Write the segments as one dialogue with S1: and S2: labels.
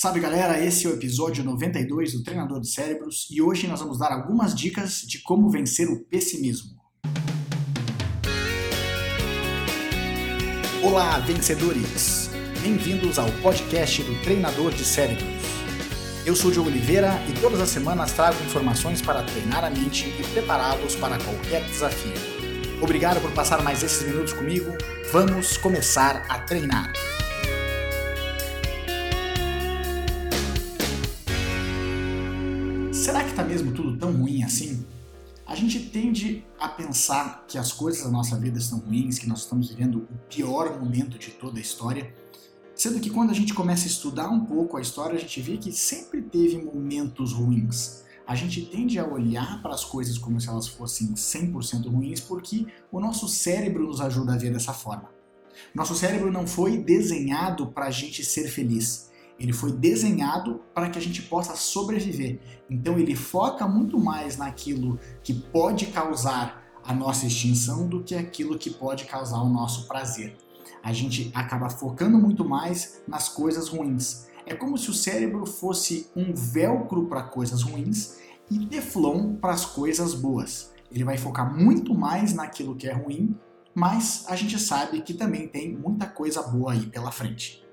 S1: Sabe, galera, esse é o episódio 92 do Treinador de Cérebros e hoje nós vamos dar algumas dicas de como vencer o pessimismo. Olá, vencedores! Bem-vindos ao podcast do Treinador de Cérebros. Eu sou Diogo Oliveira e todas as semanas trago informações para treinar a mente e prepará-los para qualquer desafio. Obrigado por passar mais esses minutos comigo. Vamos começar a treinar. Está mesmo tudo tão ruim assim? A gente tende a pensar que as coisas da nossa vida estão ruins, que nós estamos vivendo o pior momento de toda a história, sendo que quando a gente começa a estudar um pouco a história, a gente vê que sempre teve momentos ruins. A gente tende a olhar para as coisas como se elas fossem 100% ruins porque o nosso cérebro nos ajuda a ver dessa forma. Nosso cérebro não foi desenhado para a gente ser feliz. Ele foi desenhado para que a gente possa sobreviver. Então ele foca muito mais naquilo que pode causar a nossa extinção do que aquilo que pode causar o nosso prazer. A gente acaba focando muito mais nas coisas ruins. É como se o cérebro fosse um velcro para coisas ruins e teflon para as coisas boas. Ele vai focar muito mais naquilo que é ruim, mas a gente sabe que também tem muita coisa boa aí pela frente.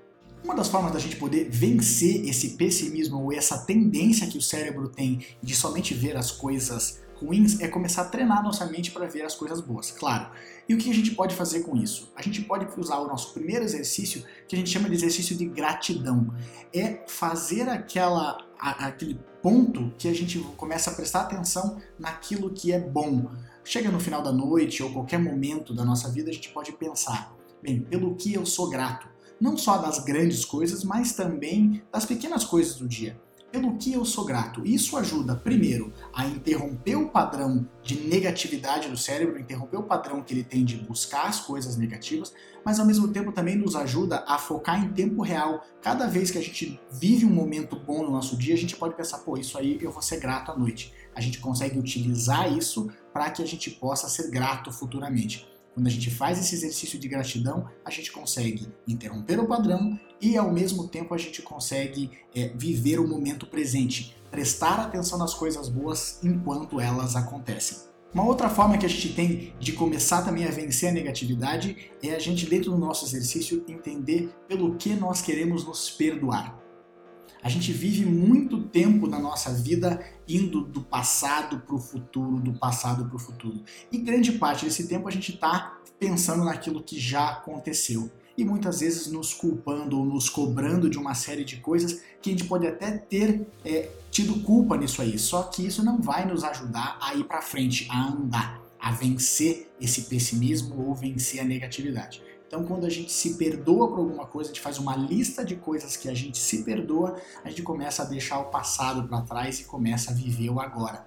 S1: Uma das formas da gente poder vencer esse pessimismo ou essa tendência que o cérebro tem de somente ver as coisas ruins é começar a treinar nossa mente para ver as coisas boas, claro. E o que a gente pode fazer com isso? A gente pode usar o nosso primeiro exercício, que a gente chama de exercício de gratidão. É fazer aquela, a, aquele ponto que a gente começa a prestar atenção naquilo que é bom. Chega no final da noite ou qualquer momento da nossa vida, a gente pode pensar, bem, pelo que eu sou grato não só das grandes coisas, mas também das pequenas coisas do dia. Pelo que eu sou grato. Isso ajuda, primeiro, a interromper o padrão de negatividade do cérebro, interromper o padrão que ele tem de buscar as coisas negativas, mas ao mesmo tempo também nos ajuda a focar em tempo real. Cada vez que a gente vive um momento bom no nosso dia, a gente pode pensar, pô, isso aí eu vou ser grato à noite. A gente consegue utilizar isso para que a gente possa ser grato futuramente. Quando a gente faz esse exercício de gratidão, a gente consegue interromper o padrão e ao mesmo tempo a gente consegue é, viver o momento presente, prestar atenção nas coisas boas enquanto elas acontecem. Uma outra forma que a gente tem de começar também a vencer a negatividade é a gente, dentro do nosso exercício, entender pelo que nós queremos nos perdoar. A gente vive muito tempo na nossa vida indo do passado para o futuro, do passado para o futuro. E grande parte desse tempo a gente está pensando naquilo que já aconteceu. E muitas vezes nos culpando ou nos cobrando de uma série de coisas que a gente pode até ter é, tido culpa nisso aí. Só que isso não vai nos ajudar a ir para frente, a andar, a vencer esse pessimismo ou vencer a negatividade. Então, quando a gente se perdoa por alguma coisa, a gente faz uma lista de coisas que a gente se perdoa, a gente começa a deixar o passado para trás e começa a viver o agora.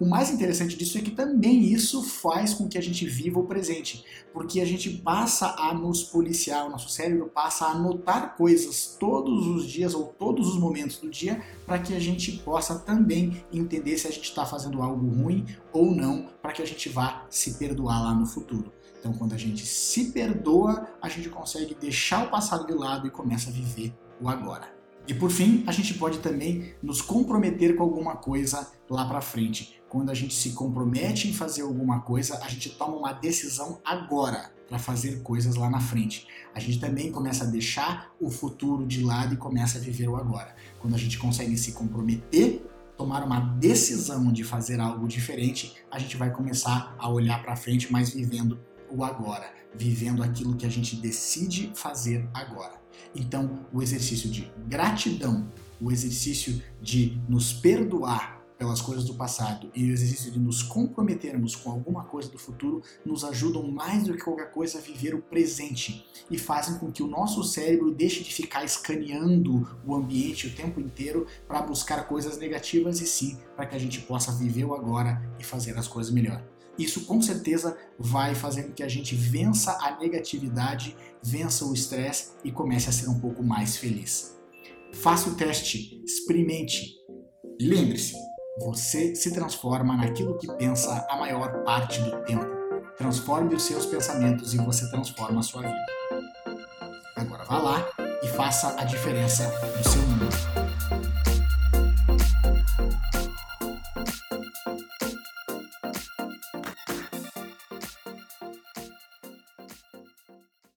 S1: O mais interessante disso é que também isso faz com que a gente viva o presente, porque a gente passa a nos policiar, o nosso cérebro passa a anotar coisas todos os dias ou todos os momentos do dia para que a gente possa também entender se a gente está fazendo algo ruim ou não, para que a gente vá se perdoar lá no futuro. Então, quando a gente se perdoa, a gente consegue deixar o passado de lado e começa a viver o agora. E por fim, a gente pode também nos comprometer com alguma coisa lá para frente. Quando a gente se compromete em fazer alguma coisa, a gente toma uma decisão agora para fazer coisas lá na frente. A gente também começa a deixar o futuro de lado e começa a viver o agora. Quando a gente consegue se comprometer tomar uma decisão de fazer algo diferente, a gente vai começar a olhar para frente, mas vivendo o agora, vivendo aquilo que a gente decide fazer agora. Então, o exercício de gratidão, o exercício de nos perdoar pelas coisas do passado e o exercício de nos comprometermos com alguma coisa do futuro nos ajudam mais do que qualquer coisa a viver o presente e fazem com que o nosso cérebro deixe de ficar escaneando o ambiente o tempo inteiro para buscar coisas negativas e sim para que a gente possa viver o agora e fazer as coisas melhor. Isso com certeza vai fazer com que a gente vença a negatividade, vença o estresse e comece a ser um pouco mais feliz. Faça o teste, experimente. Lembre-se, você se transforma naquilo que pensa a maior parte do tempo. Transforme os seus pensamentos e você transforma a sua vida. Agora vá lá e faça a diferença no seu mundo.